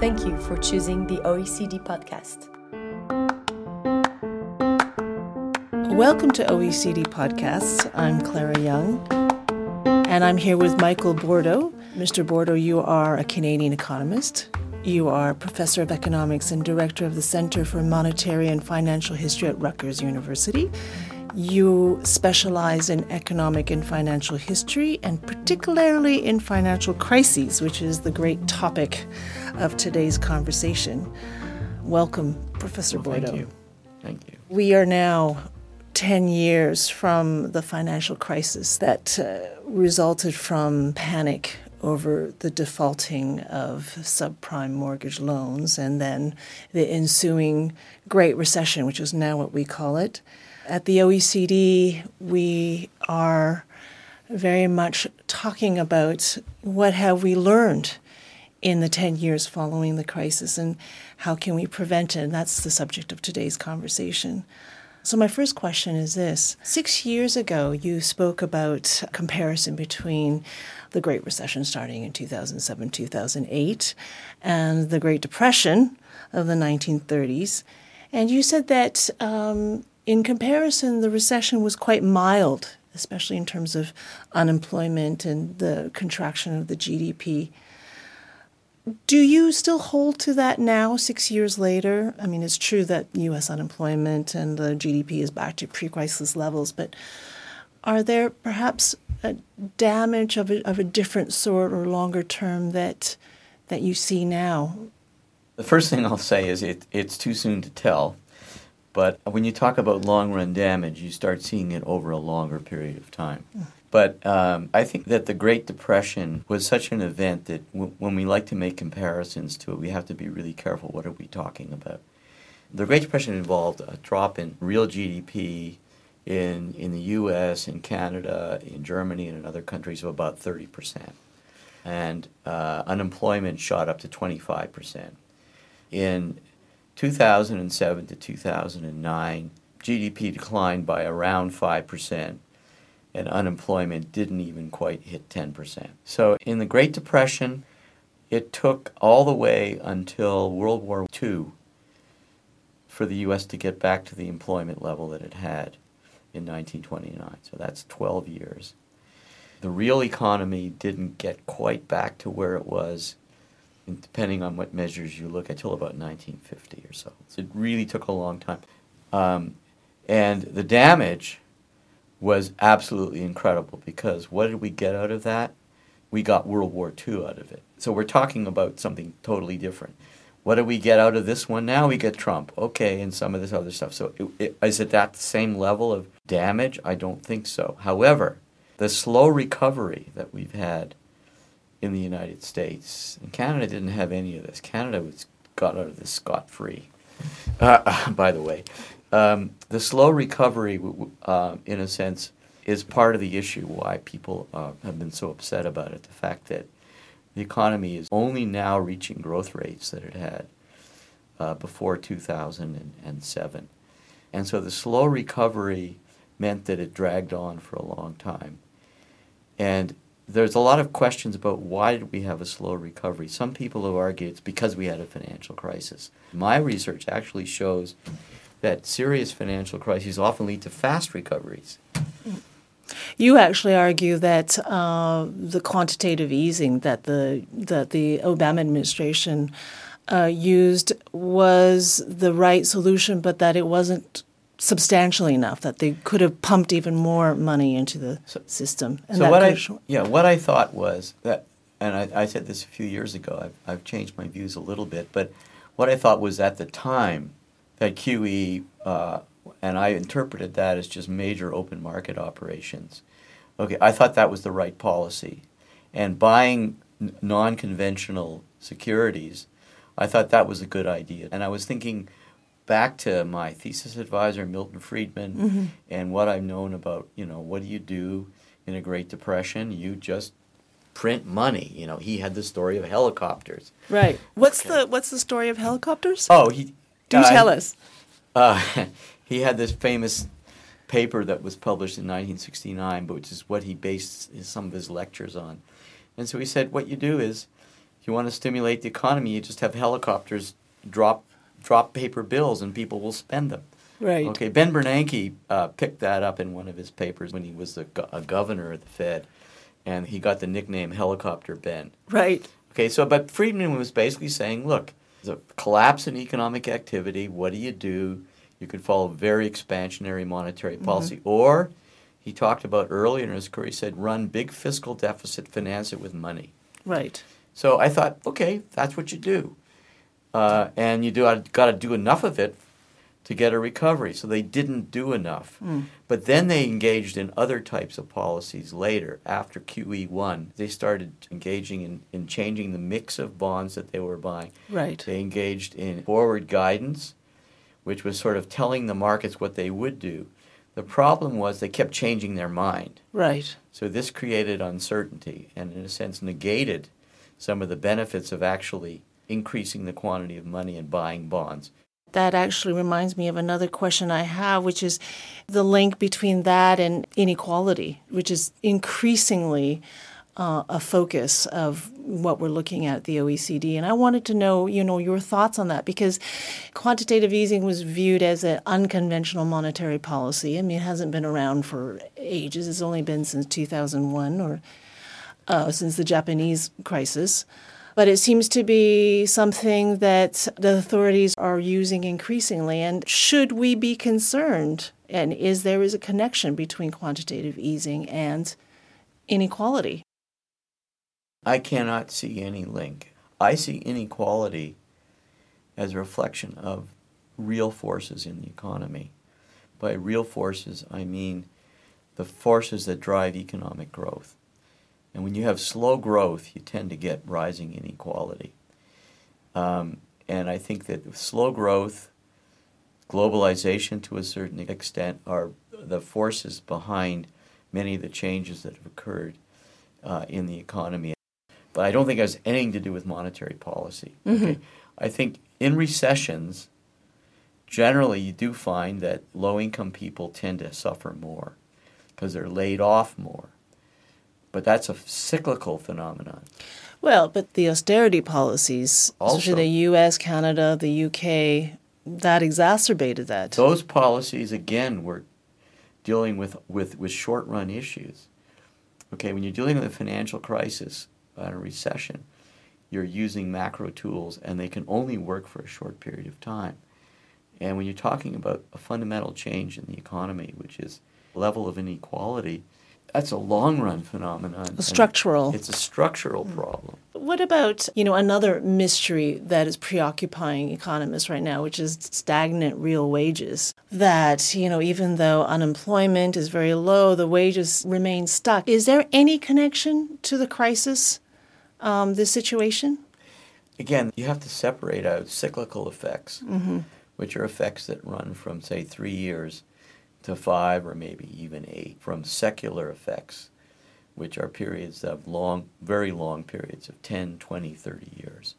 Thank you for choosing the OECD podcast. Welcome to OECD Podcasts. I'm Clara Young, and I'm here with Michael Bordo. Mr. Bordo, you are a Canadian economist. You are professor of economics and director of the Center for Monetary and Financial History at Rutgers University. You specialize in economic and financial history, and particularly in financial crises, which is the great topic of today's conversation. Welcome, Professor well, Bordo. Thank you. Thank you. We are now 10 years from the financial crisis that uh, resulted from panic over the defaulting of subprime mortgage loans and then the ensuing Great Recession, which is now what we call it. At the OECD, we are very much talking about what have we learned in the 10 years following the crisis and how can we prevent it. And that's the subject of today's conversation. So, my first question is this Six years ago, you spoke about comparison between the Great Recession starting in 2007 2008 and the Great Depression of the 1930s. And you said that um, in comparison, the recession was quite mild, especially in terms of unemployment and the contraction of the GDP. Do you still hold to that now, six years later? I mean, it's true that U.S. unemployment and the GDP is back to pre crisis levels, but are there perhaps a damage of a, of a different sort or longer term that, that you see now? The first thing I'll say is it, it's too soon to tell. But when you talk about long run damage, you start seeing it over a longer period of time. But um, I think that the Great Depression was such an event that w- when we like to make comparisons to it, we have to be really careful. What are we talking about? The Great Depression involved a drop in real GDP in, in the US, in Canada, in Germany, and in other countries of about 30%. And uh, unemployment shot up to 25%. In 2007 to 2009, GDP declined by around 5% and unemployment didn't even quite hit 10%. So in the Great Depression, it took all the way until World War II for the U.S. to get back to the employment level that it had in 1929. So that's 12 years. The real economy didn't get quite back to where it was, depending on what measures you look at, till about 1950 or so. So it really took a long time. Um, and the damage was absolutely incredible because what did we get out of that? We got World War II out of it. So we're talking about something totally different. What do we get out of this one now? We get Trump, okay, and some of this other stuff. So it, it, is it that same level of damage? I don't think so. However, the slow recovery that we've had in the United States, and Canada didn't have any of this. Canada was got out of this scot free. Uh, by the way, um, the slow recovery, uh, in a sense, is part of the issue why people uh, have been so upset about it. The fact that the economy is only now reaching growth rates that it had uh, before 2007. And so the slow recovery meant that it dragged on for a long time. And there's a lot of questions about why did we have a slow recovery. Some people have argued it's because we had a financial crisis. My research actually shows that serious financial crises often lead to fast recoveries. You actually argue that uh, the quantitative easing that the that the Obama administration uh, used was the right solution, but that it wasn't substantially enough. That they could have pumped even more money into the so, system. so what I yeah what I thought was that, and I, I said this a few years ago. I've, I've changed my views a little bit, but what I thought was at the time that QE, uh, and I interpreted that as just major open market operations. Okay, I thought that was the right policy. And buying n- non conventional securities, I thought that was a good idea. And I was thinking back to my thesis advisor, Milton Friedman, mm-hmm. and what I've known about, you know, what do you do in a Great Depression? You just print money. You know, he had the story of helicopters. Right. What's okay. the what's the story of helicopters? Oh, he do uh, tell us. Uh, he had this famous paper that was published in 1969, but which is what he based his, some of his lectures on. And so he said, what you do is if you want to stimulate the economy, you just have helicopters drop drop paper bills and people will spend them. Right. Okay, Ben Bernanke uh, picked that up in one of his papers when he was a, go- a governor of the Fed, and he got the nickname Helicopter Ben. Right. Okay, so but Friedman was basically saying, look, the collapse in economic activity. What do you do? You can follow very expansionary monetary policy, or he talked about earlier in his career. He said, run big fiscal deficit, finance it with money. Right. So I thought, okay, that's what you do, uh, and you do got to do enough of it to get a recovery. So they didn't do enough, but then they engaged in other types of policies later. After QE one, they started engaging in, in changing the mix of bonds that they were buying. Right. They engaged in forward guidance, which was sort of telling the markets what they would do. The problem was they kept changing their mind. Right. So this created uncertainty and, in a sense, negated some of the benefits of actually increasing the quantity of money and buying bonds. That actually reminds me of another question I have, which is the link between that and inequality, which is increasingly uh, a focus of what we're looking at the OECD. And I wanted to know, you know, your thoughts on that because quantitative easing was viewed as an unconventional monetary policy. I mean, it hasn't been around for ages. It's only been since 2001 or uh, since the Japanese crisis. But it seems to be something that the authorities are using increasingly. And should we be concerned? And is there is a connection between quantitative easing and inequality? I cannot see any link. I see inequality as a reflection of real forces in the economy. By real forces, I mean the forces that drive economic growth. And when you have slow growth, you tend to get rising inequality. Um, and I think that slow growth, globalization to a certain extent are the forces behind many of the changes that have occurred uh, in the economy. But I don't think it has anything to do with monetary policy. Okay? I think in recessions, generally you do find that low income people tend to suffer more because they're laid off more. But that's a cyclical phenomenon. Well, but the austerity policies, Also. especially the US, Canada, the UK, that exacerbated that. Those policies, again, were dealing with, with, with short run issues. Okay, when you're dealing with a financial crisis and a recession, you're using macro tools and they can only work for a short period of time. And when you're talking about a fundamental change in the economy, which is level of inequality, that's a long run phenomenon. and structural. It's a structural problem. What about, you know, another mystery that is preoccupying economists right now, which is stagnant real wages? That, you know, even though unemployment is very low, the wages remain stuck. Is there any connection to the crisis, um, this situation? Again, you have to separate out cyclical effects, which are effects that run from, say, three years to five or maybe even eight, from secular effects, which are periods of long, very long periods of 10, 20, 30 years.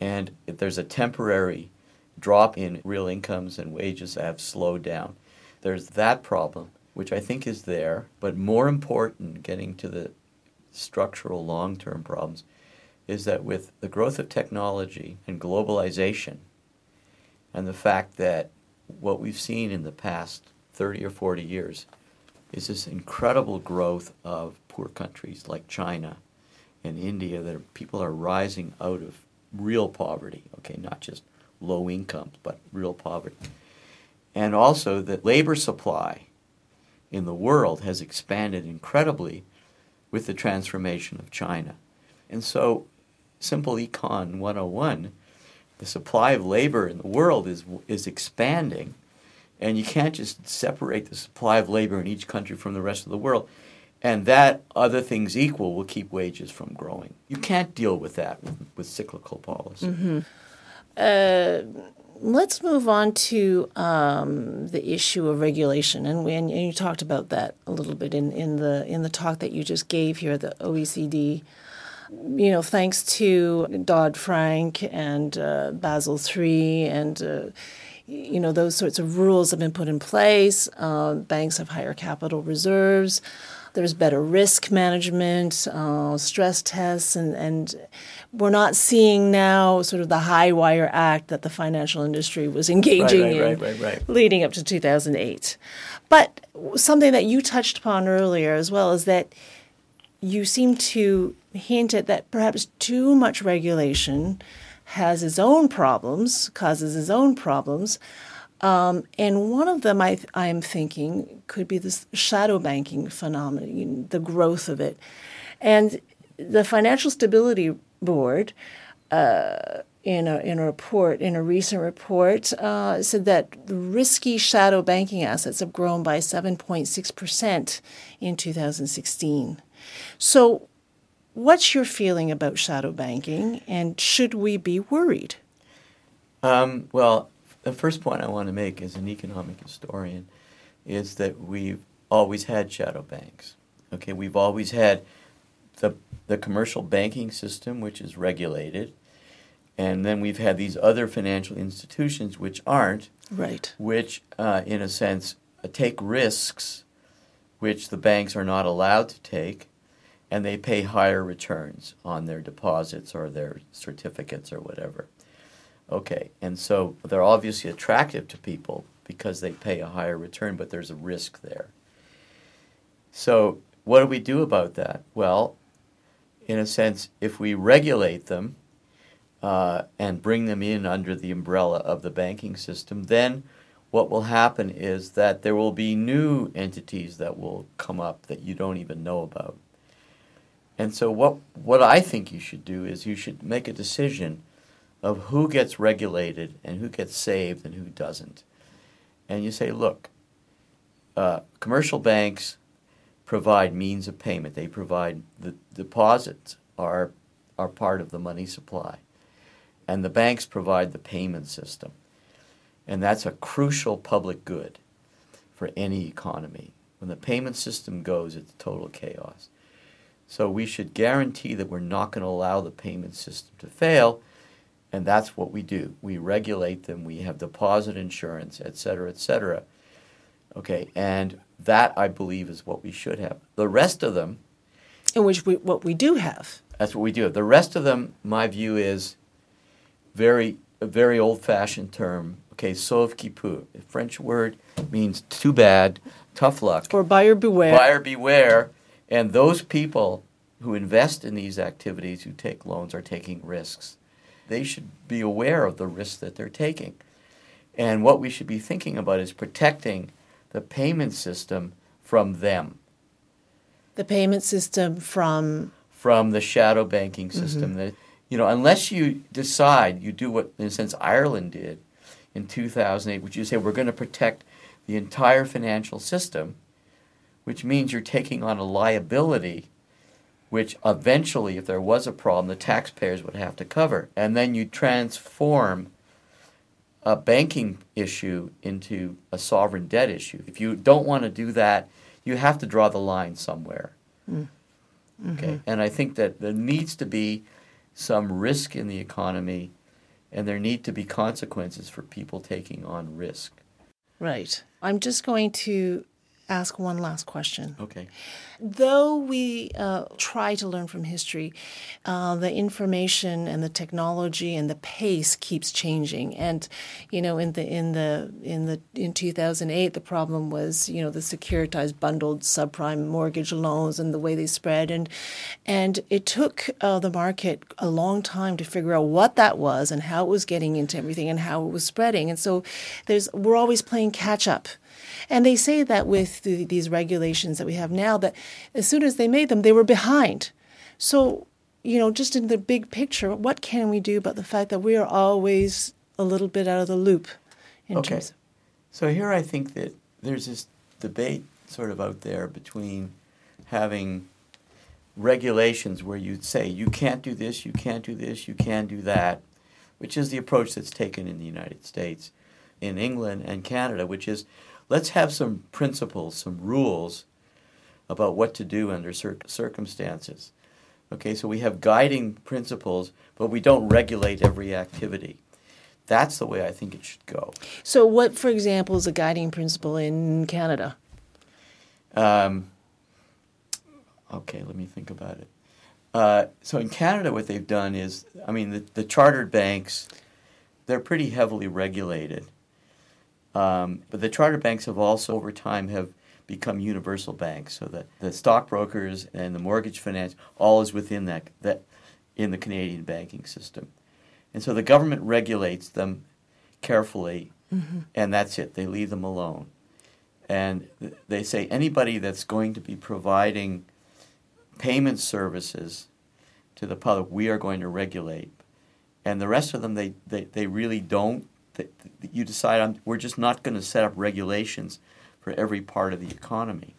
And if there's a temporary drop in real incomes and wages that have slowed down, there's that problem, which I think is there, but more important, getting to the structural long term problems, is that with the growth of technology and globalization, and the fact that what we've seen in the past 30 or 40 years is this incredible growth of poor countries like China and India that are, people are rising out of real poverty, okay, not just low incomes, but real poverty. And also that labor supply in the world has expanded incredibly with the transformation of China. And so, simple econ 101, the supply of labor in the world is, is expanding, and you can't just separate the supply of labor in each country from the rest of the world. And that, other things equal, will keep wages from growing. You can't deal with that with, with cyclical policy. Uh, let's move on to um, the issue of regulation, and, we, and you talked about that a little bit in, in the in the talk that you just gave here at the OECD. You know, thanks to Dodd Frank and uh, Basel III and uh, you know those sorts of rules have been put in place. Uh, banks have higher capital reserves. there's better risk management, uh, stress tests, and, and we're not seeing now sort of the high wire act that the financial industry was engaging right, in right, right, right. leading up to 2008. But something that you touched upon earlier as well is that you seem to hint at that perhaps too much regulation has his own problems, causes his own problems. Um, and one of them I, I'm thinking could be this shadow banking phenomenon, the growth of it. And the Financial Stability Board, uh, in a, in a report, in a recent report, uh, said that risky shadow banking assets have grown by 7.6% in 2016. So, what's your feeling about shadow banking, and should we be worried? Um, well, the first point I want to make as an economic historian is that we've always had shadow banks. Okay, we've always had the the commercial banking system, which is regulated, and then we've had these other financial institutions which aren't, right? Which, uh, in a sense, take risks, which the banks are not allowed to take, and they pay higher returns on their deposits or their certificates or whatever. Okay, and so they're obviously attractive to people because they pay a higher return, but there's a risk there. So, what do we do about that? Well, in a sense, if we regulate them uh, and bring them in under the umbrella of the banking system, then what will happen is that there will be new entities that will come up that you don't even know about. And so, what, what I think you should do is you should make a decision of who gets regulated and who gets saved and who doesn't. And you say, look, uh, commercial banks provide means of payment. They provide the deposits are are part of the money supply, and the banks provide the payment system, and that's a crucial public good for any economy. When the payment system goes, it's total chaos. So we should guarantee that we're not going to allow the payment system to fail and that's what we do. We regulate them. We have deposit insurance, et cetera, et cetera. Okay, and that I believe is what we should have. The rest of them, in which we what we do have. That's what we do. The rest of them, my view is very a very old-fashioned term. Okay, sauve qui peut. The French word means too bad, tough luck. Or buyer beware. Buyer beware. And those people who invest in these activities, who take loans, are taking risks they should be aware of the risks that they're taking. And what we should be thinking about is protecting the payment system from them. The payment system from from the shadow banking system. Mm-hmm. That you know, unless you decide you do what in a sense Ireland did in 2008, which you say we're going to protect the entire financial system, which means you're taking on a liability which eventually, if there was a problem, the taxpayers would have to cover. And then you transform a banking issue into a sovereign debt issue. If you don't want to do that, you have to draw the line somewhere. Mm. hmm Okay, and I think that there needs to be some risk in the economy, and there need to be consequences for people taking on risk. Right. I'm just going to ask one last question. Okay. Though we uh, try to learn from history, uh, the information and the technology and the pace keeps changing. And you know, in the in the in the in 2008, the problem was you know the securitized bundled subprime mortgage loans and the way they spread. And and it took uh, the market a long time to figure out what that was and how it was getting into everything and how it was spreading. And so there's we're always playing catch up. And they say that with the, these regulations that we have now, that as soon as they made them, they were behind. So, you know, just in the big picture, what can we do about the fact that we are always a little bit out of the loop in okay. terms of. So here I think that there's this debate sort of out there between having regulations where you'd say you can't do this, you can't do this, you can do that, which is the approach that's taken in the United States, in England and Canada, which is let's have some principles, some rules about what to do under cir- circumstances. Okay, so we have guiding principles, but we don't regulate every activity. That's the way I think it should go. So, what, for example, is a guiding principle in Canada? Um, Okay, let me think about it. Uh, so in Canada, what they've done is, I mean, the, the chartered banks, they're pretty heavily regulated. Um, but the charter banks have also, over time, have become universal banks. So that the stockbrokers and the mortgage finance all is within that that in the Canadian banking system, and so the government regulates them carefully, mm-hmm. and that's it. They leave them alone, and th- they say anybody that's going to be providing payment services to the public, we are going to regulate, and the rest of them, they they, they really don't that you decide on, we're just not going to set up regulations for every part of the economy.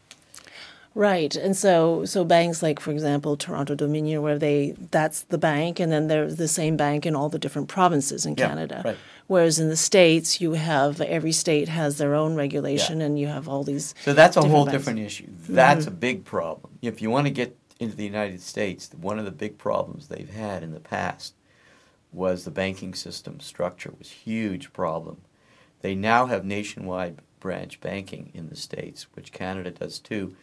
Right, and so so banks like, for example, Toronto Dominion, where they that's the bank, and then they're the same bank in all the different provinces in yeah, Canada. Right. Whereas in the states, you have every state has their own regulation, yeah. and you have all these. So that's a whole banks. different issue. That's mm-hmm. a big problem. If you want to get into the United States, one of the big problems they've had in the past was the banking system structure was huge problem. They now have nationwide branch banking in the states, which Canada does too,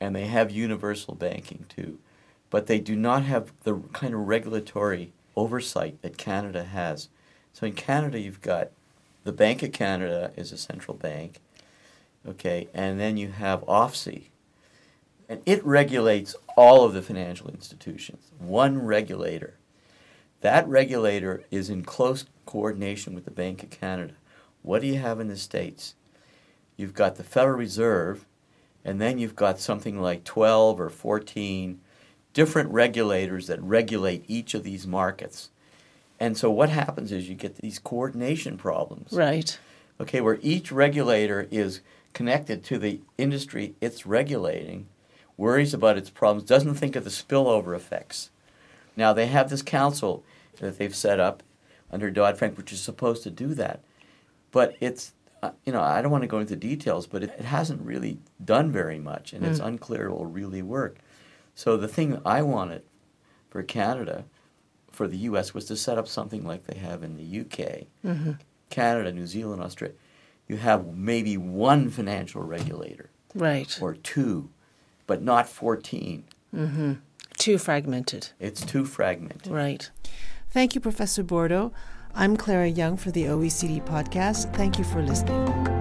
and they have universal banking too, but they do not have the kind of regulatory oversight that Canada has. So in Canada, you've got the Bank of Canada is a central bank, okay, and then you have OSFI, and it regulates all of the financial institutions. One regulator that regulator is in close coordination with the Bank of Canada. What do you have in the States? You've got the Federal Reserve, and then you've got something like 12 or 14 different regulators that regulate each of these markets. And so what happens is you get these coordination problems. Right. Okay, where each regulator is connected to the industry it's regulating, worries about its problems, doesn't think of the spillover effects. Now, they have this council that they've set up under Dodd Frank, which is supposed to do that. But it's, uh, you know, I don't want to go into details, but it, it hasn't really done very much, and mm. it's unclear it will really work. So the thing I wanted for Canada, for the U.S., was to set up something like they have in the U.K., mm-hmm. Canada, New Zealand, Australia. You have maybe one financial regulator, right, or two, but not 14 mm-hmm. Too fragmented. It's too fragmented. Right. Thank you, Professor Bordo. I'm Clara Young for the OECD podcast. Thank you for listening.